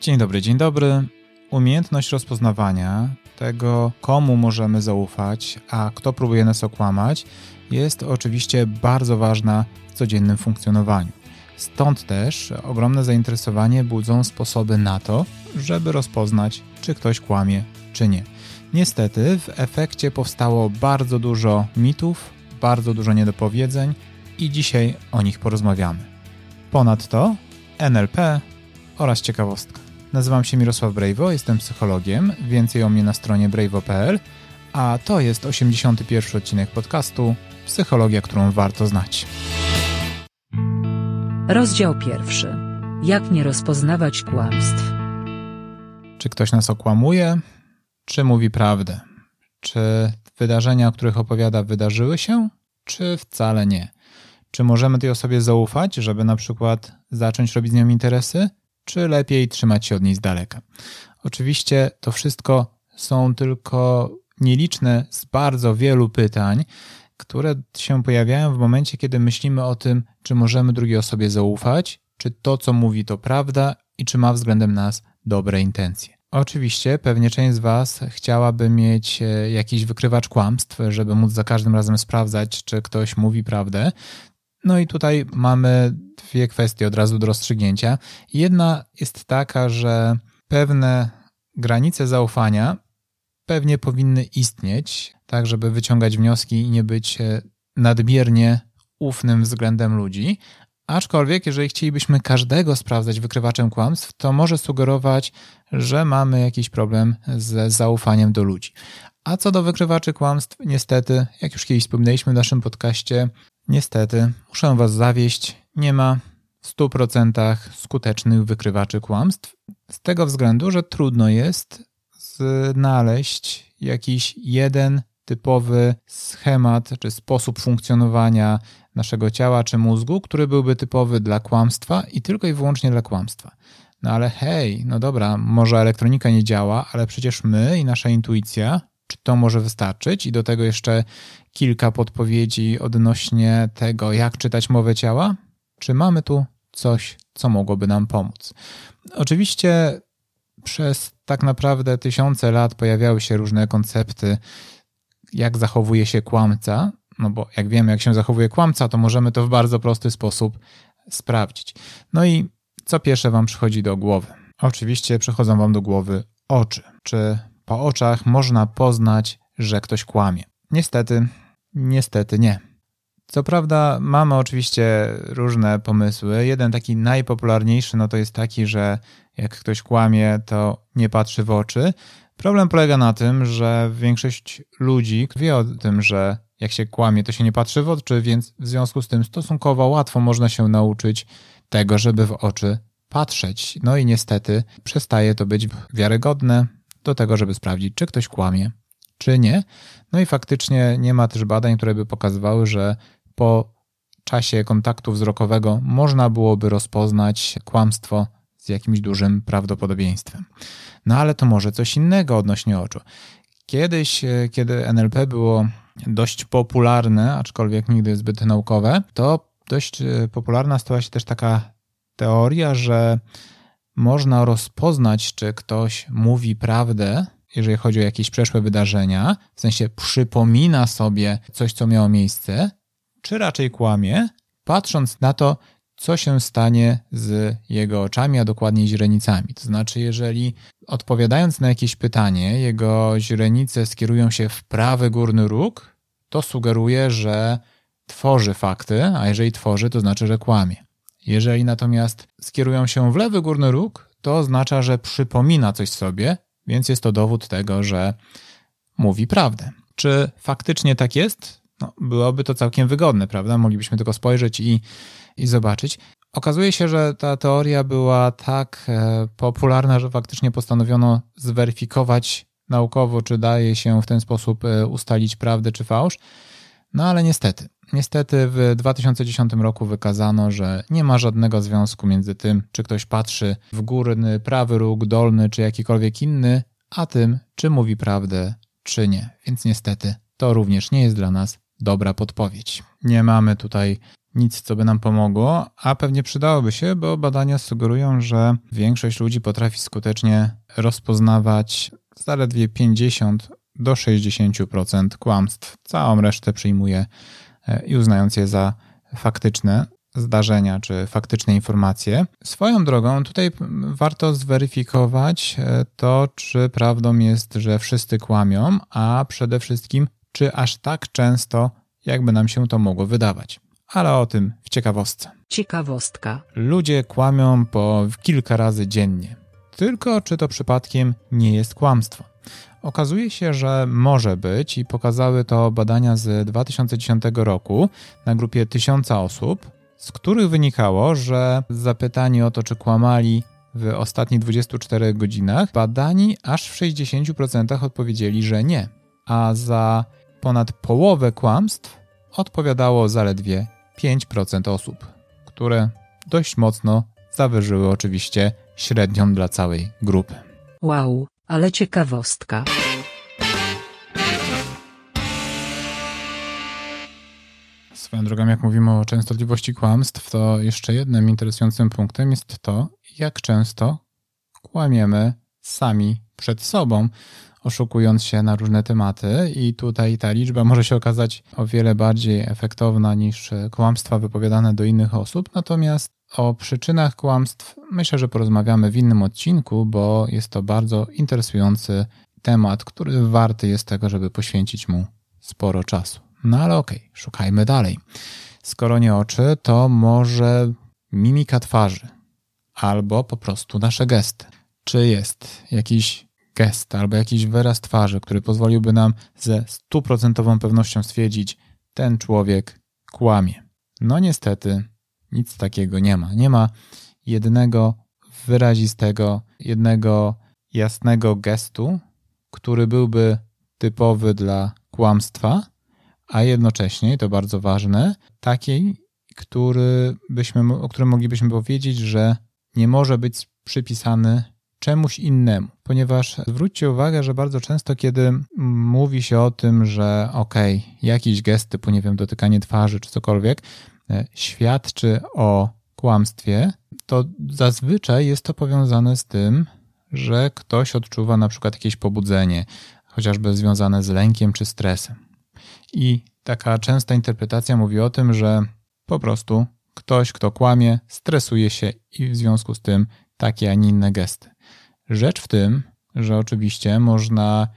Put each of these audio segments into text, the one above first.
Dzień dobry, dzień dobry. Umiejętność rozpoznawania tego, komu możemy zaufać, a kto próbuje nas okłamać, jest oczywiście bardzo ważna w codziennym funkcjonowaniu. Stąd też ogromne zainteresowanie budzą sposoby na to, żeby rozpoznać, czy ktoś kłamie, czy nie. Niestety, w efekcie powstało bardzo dużo mitów, bardzo dużo niedopowiedzeń i dzisiaj o nich porozmawiamy. Ponadto NLP oraz ciekawostka. Nazywam się Mirosław Brejwo, jestem psychologiem, więcej o mnie na stronie brejwo.pl, a to jest 81 odcinek podcastu Psychologia, którą warto znać. Rozdział pierwszy. Jak nie rozpoznawać kłamstw? Czy ktoś nas okłamuje, czy mówi prawdę? Czy wydarzenia, o których opowiada, wydarzyły się, czy wcale nie? Czy możemy tej osobie zaufać, żeby na przykład zacząć robić z nią interesy, czy lepiej trzymać się od niej z daleka? Oczywiście to wszystko są tylko nieliczne z bardzo wielu pytań, które się pojawiają w momencie, kiedy myślimy o tym, czy możemy drugiej osobie zaufać, czy to, co mówi, to prawda i czy ma względem nas dobre intencje. Oczywiście pewnie część z Was chciałaby mieć e, jakiś wykrywacz kłamstw, żeby móc za każdym razem sprawdzać, czy ktoś mówi prawdę. No i tutaj mamy dwie kwestie od razu do rozstrzygnięcia. Jedna jest taka, że pewne granice zaufania pewnie powinny istnieć, tak żeby wyciągać wnioski i nie być e, nadmiernie ufnym względem ludzi. Aczkolwiek, jeżeli chcielibyśmy każdego sprawdzać wykrywaczem kłamstw, to może sugerować, że mamy jakiś problem z zaufaniem do ludzi. A co do wykrywaczy kłamstw, niestety, jak już kiedyś wspominaliśmy w naszym podcaście, niestety, muszę Was zawieść, nie ma w 100% skutecznych wykrywaczy kłamstw. Z tego względu, że trudno jest znaleźć jakiś jeden typowy schemat czy sposób funkcjonowania naszego ciała czy mózgu, który byłby typowy dla kłamstwa i tylko i wyłącznie dla kłamstwa. No ale hej, no dobra, może elektronika nie działa, ale przecież my i nasza intuicja, czy to może wystarczyć? I do tego jeszcze kilka podpowiedzi odnośnie tego, jak czytać mowę ciała? Czy mamy tu coś, co mogłoby nam pomóc? Oczywiście przez tak naprawdę tysiące lat pojawiały się różne koncepty, jak zachowuje się kłamca, no bo jak wiemy, jak się zachowuje kłamca, to możemy to w bardzo prosty sposób sprawdzić. No i co pierwsze Wam przychodzi do głowy? Oczywiście przychodzą Wam do głowy oczy. Czy po oczach można poznać, że ktoś kłamie? Niestety, niestety nie. Co prawda, mamy oczywiście różne pomysły. Jeden taki najpopularniejszy no to jest taki, że jak ktoś kłamie, to nie patrzy w oczy. Problem polega na tym, że większość ludzi wie o tym, że jak się kłamie, to się nie patrzy w oczy, więc w związku z tym stosunkowo łatwo można się nauczyć tego, żeby w oczy patrzeć. No i niestety przestaje to być wiarygodne do tego, żeby sprawdzić, czy ktoś kłamie, czy nie. No i faktycznie nie ma też badań, które by pokazywały, że po czasie kontaktu wzrokowego można byłoby rozpoznać kłamstwo z jakimś dużym prawdopodobieństwem. No ale to może coś innego odnośnie oczu. Kiedyś, e, kiedy NLP było dość popularne, aczkolwiek nigdy zbyt naukowe, to dość e, popularna stała się też taka teoria, że można rozpoznać, czy ktoś mówi prawdę, jeżeli chodzi o jakieś przeszłe wydarzenia, w sensie przypomina sobie coś, co miało miejsce, czy raczej kłamie, patrząc na to, co się stanie z jego oczami, a dokładniej źrenicami. To znaczy, jeżeli odpowiadając na jakieś pytanie, jego źrenice skierują się w prawy górny róg, to sugeruje, że tworzy fakty, a jeżeli tworzy, to znaczy, że kłamie. Jeżeli natomiast skierują się w lewy górny róg, to oznacza, że przypomina coś sobie, więc jest to dowód tego, że mówi prawdę. Czy faktycznie tak jest? No, byłoby to całkiem wygodne, prawda? Moglibyśmy tylko spojrzeć i i zobaczyć. Okazuje się, że ta teoria była tak e, popularna, że faktycznie postanowiono zweryfikować naukowo, czy daje się w ten sposób e, ustalić prawdę czy fałsz. No ale niestety, niestety w 2010 roku wykazano, że nie ma żadnego związku między tym, czy ktoś patrzy w górny, prawy róg, dolny czy jakikolwiek inny, a tym, czy mówi prawdę, czy nie. Więc niestety to również nie jest dla nas dobra podpowiedź. Nie mamy tutaj nic, co by nam pomogło, a pewnie przydałoby się, bo badania sugerują, że większość ludzi potrafi skutecznie rozpoznawać zaledwie 50 do 60% kłamstw. Całą resztę przyjmuje e, i uznając je za faktyczne zdarzenia czy faktyczne informacje. Swoją drogą tutaj warto zweryfikować e, to, czy prawdą jest, że wszyscy kłamią, a przede wszystkim, czy aż tak często, jakby nam się to mogło wydawać. Ale o tym w ciekawostce. Ciekawostka. Ludzie kłamią po kilka razy dziennie. Tylko czy to przypadkiem nie jest kłamstwo? Okazuje się, że może być i pokazały to badania z 2010 roku na grupie tysiąca osób, z których wynikało, że zapytani o to, czy kłamali w ostatnich 24 godzinach, badani aż w 60% odpowiedzieli, że nie, a za ponad połowę kłamstw odpowiadało zaledwie 5% osób, które dość mocno zawyżyły oczywiście średnią dla całej grupy. Wow, ale ciekawostka. Swoją drogą, jak mówimy o częstotliwości kłamstw, to jeszcze jednym interesującym punktem jest to, jak często kłamiemy sami przed sobą, oszukując się na różne tematy, i tutaj ta liczba może się okazać o wiele bardziej efektowna niż kłamstwa wypowiadane do innych osób. Natomiast o przyczynach kłamstw myślę, że porozmawiamy w innym odcinku, bo jest to bardzo interesujący temat, który warty jest tego, żeby poświęcić mu sporo czasu. No ale okej, okay, szukajmy dalej. Skoro nie oczy, to może mimika twarzy albo po prostu nasze gesty. Czy jest jakiś gest albo jakiś wyraz twarzy, który pozwoliłby nam ze stuprocentową pewnością stwierdzić, ten człowiek kłamie? No niestety, nic takiego nie ma. Nie ma jednego wyrazistego, jednego jasnego gestu, który byłby typowy dla kłamstwa, a jednocześnie, to bardzo ważne, takiej, który byśmy, o którym moglibyśmy powiedzieć, że nie może być przypisany czemuś innemu. Ponieważ zwróćcie uwagę, że bardzo często, kiedy mówi się o tym, że okej, okay, jakiś gest typu, nie wiem, dotykanie twarzy czy cokolwiek, świadczy o kłamstwie, to zazwyczaj jest to powiązane z tym, że ktoś odczuwa na przykład jakieś pobudzenie, chociażby związane z lękiem czy stresem. I taka częsta interpretacja mówi o tym, że po prostu ktoś, kto kłamie, stresuje się i w związku z tym takie, a nie inne gesty. Rzecz w tym, że oczywiście można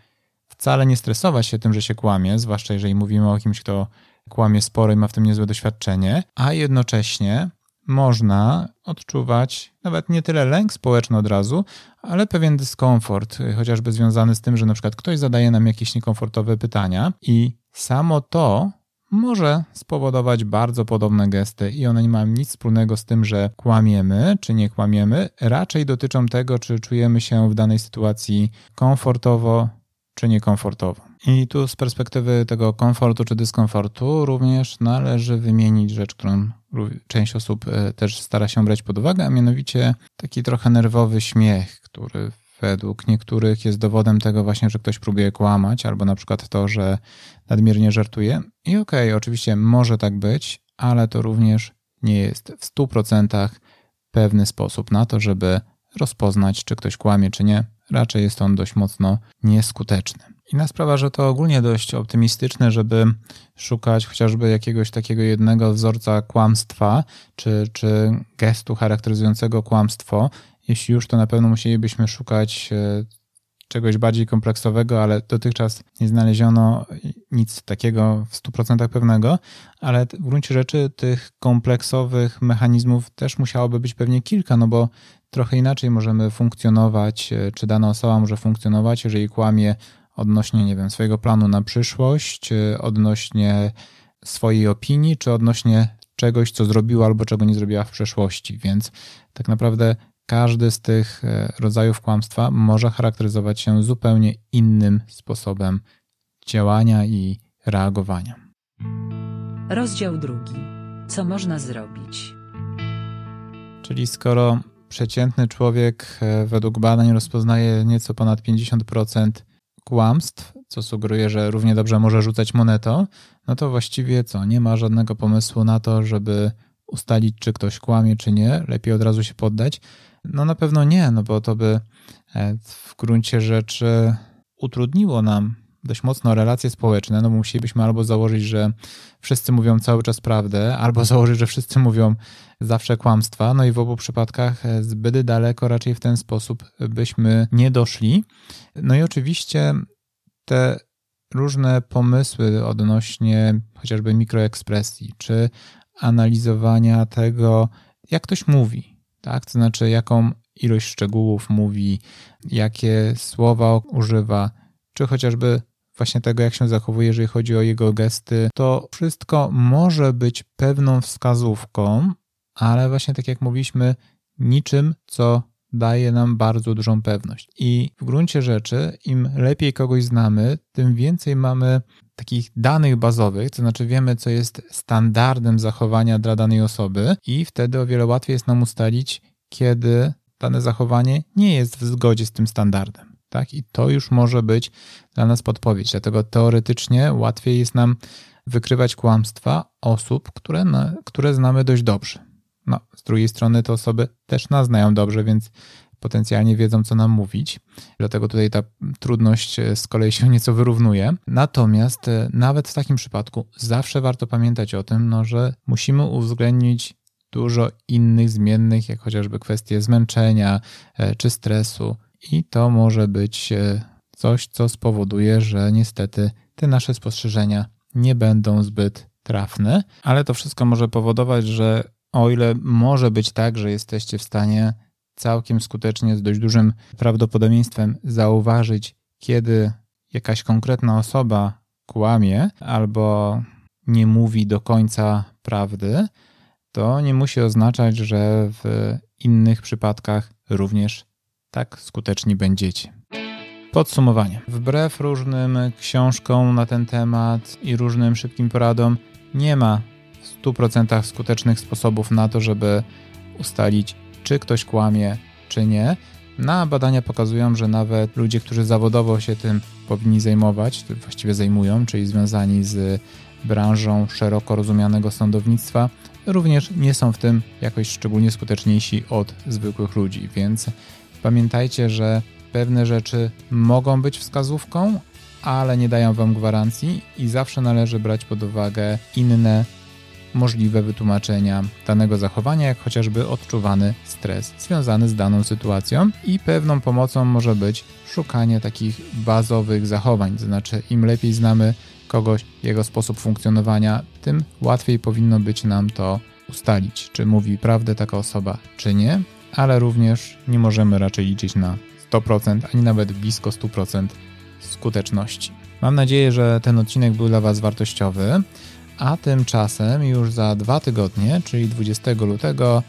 wcale nie stresować się tym, że się kłamie, zwłaszcza jeżeli mówimy o kimś, kto kłamie sporo i ma w tym niezłe doświadczenie, a jednocześnie można odczuwać nawet nie tyle lęk społeczny od razu, ale pewien dyskomfort, chociażby związany z tym, że na przykład ktoś zadaje nam jakieś niekomfortowe pytania i samo to może spowodować bardzo podobne gesty i one nie mają nic wspólnego z tym, że kłamiemy czy nie kłamiemy, raczej dotyczą tego, czy czujemy się w danej sytuacji komfortowo czy niekomfortowo. I tu z perspektywy tego komfortu czy dyskomfortu również należy wymienić rzecz, którą część osób e, też stara się brać pod uwagę, a mianowicie taki trochę nerwowy śmiech, który według niektórych jest dowodem tego właśnie, że ktoś próbuje kłamać, albo na przykład to, że nadmiernie żartuje. I okej, okay, oczywiście może tak być, ale to również nie jest w 100% pewny sposób na to, żeby rozpoznać, czy ktoś kłamie, czy nie. Raczej jest on dość mocno nieskuteczny. Inna sprawa, że to ogólnie dość optymistyczne, żeby szukać chociażby jakiegoś takiego jednego wzorca kłamstwa, czy, czy gestu charakteryzującego kłamstwo. Jeśli już, to na pewno musielibyśmy szukać e, czegoś bardziej kompleksowego, ale dotychczas nie znaleziono nic takiego w 100% pewnego, ale w gruncie rzeczy tych kompleksowych mechanizmów też musiałoby być pewnie kilka, no bo trochę inaczej możemy funkcjonować, e, czy dana osoba może funkcjonować, jeżeli kłamie odnośnie, nie wiem, swojego planu na przyszłość, odnośnie swojej opinii, czy odnośnie czegoś, co zrobiła albo czego nie zrobiła w przeszłości. Więc tak naprawdę każdy z tych e, rodzajów kłamstwa może charakteryzować się zupełnie innym sposobem działania i reagowania. Rozdział drugi. Co można zrobić? Czyli skoro przeciętny człowiek e, według badań rozpoznaje nieco ponad 50% kłamstw, co sugeruje, że równie dobrze może rzucać monetą, no to właściwie co? Nie ma żadnego pomysłu na to, żeby ustalić, czy ktoś kłamie, czy nie. Lepiej od razu się poddać. No na pewno nie, no bo to by e, w gruncie rzeczy utrudniło nam dość mocno relacje społeczne, no bo musielibyśmy albo założyć, że wszyscy mówią cały czas prawdę, albo założyć, że wszyscy mówią zawsze kłamstwa, no i w obu przypadkach e, zbyt daleko raczej w ten sposób byśmy nie doszli. No i oczywiście te różne pomysły odnośnie chociażby mikroekspresji, czy analizowania tego, jak ktoś mówi, tak? To znaczy, jaką ilość szczegółów mówi, jakie słowa używa, czy chociażby właśnie tego, jak się zachowuje, jeżeli chodzi o jego gesty, to wszystko może być pewną wskazówką, ale właśnie tak jak mówiliśmy, niczym, co daje nam bardzo dużą pewność. I w gruncie rzeczy, im lepiej kogoś znamy, tym więcej mamy takich danych bazowych, to znaczy wiemy, co jest standardem zachowania dla danej osoby, i wtedy o wiele łatwiej jest nam ustalić, kiedy dane zachowanie nie jest w zgodzie z tym standardem. Tak? I to już może być dla nas podpowiedź. Dlatego teoretycznie łatwiej jest nam wykrywać kłamstwa osób, które, które znamy dość dobrze. No, z drugiej strony te osoby też nas znają dobrze, więc potencjalnie wiedzą, co nam mówić. Dlatego tutaj ta trudność e, z kolei się nieco wyrównuje. Natomiast e, nawet w takim przypadku zawsze warto pamiętać o tym, no, że musimy uwzględnić dużo innych zmiennych, jak chociażby kwestie zmęczenia e, czy stresu, i to może być coś, co spowoduje, że niestety te nasze spostrzeżenia nie będą zbyt trafne, ale to wszystko może powodować, że o ile może być tak, że jesteście w stanie całkiem skutecznie, z dość dużym prawdopodobieństwem zauważyć, kiedy jakaś konkretna osoba kłamie albo nie mówi do końca prawdy, to nie musi oznaczać, że w innych przypadkach również tak skuteczni będziecie. Podsumowanie. Wbrew różnym książkom na ten temat i różnym szybkim poradom, nie ma w 100% skutecznych sposobów na to, żeby ustalić, czy ktoś kłamie, czy nie. Na badania pokazują, że nawet ludzie, którzy zawodowo się tym powinni zajmować, właściwie zajmują, czyli związani z branżą szeroko rozumianego sądownictwa, również nie są w tym jakoś szczególnie skuteczniejsi od zwykłych ludzi. Więc pamiętajcie, że pewne rzeczy mogą być wskazówką, ale nie dają wam gwarancji i zawsze należy brać pod uwagę inne możliwe wytłumaczenia danego zachowania, jak chociażby odczuwany stres związany z daną sytuacją. I pewną pomocą może być szukanie takich bazowych zachowań, to znaczy im lepiej znamy kogoś, jego sposób funkcjonowania, tym łatwiej powinno być nam to ustalić, czy mówi prawdę taka osoba, czy nie, ale również nie możemy raczej liczyć na 100%, ani nawet blisko 100% skuteczności. Mam nadzieję, że ten odcinek był dla Was wartościowy. A tymczasem już za dwa tygodnie, czyli 20 lutego,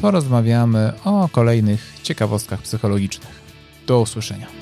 porozmawiamy o kolejnych ciekawostkach psychologicznych. Do usłyszenia.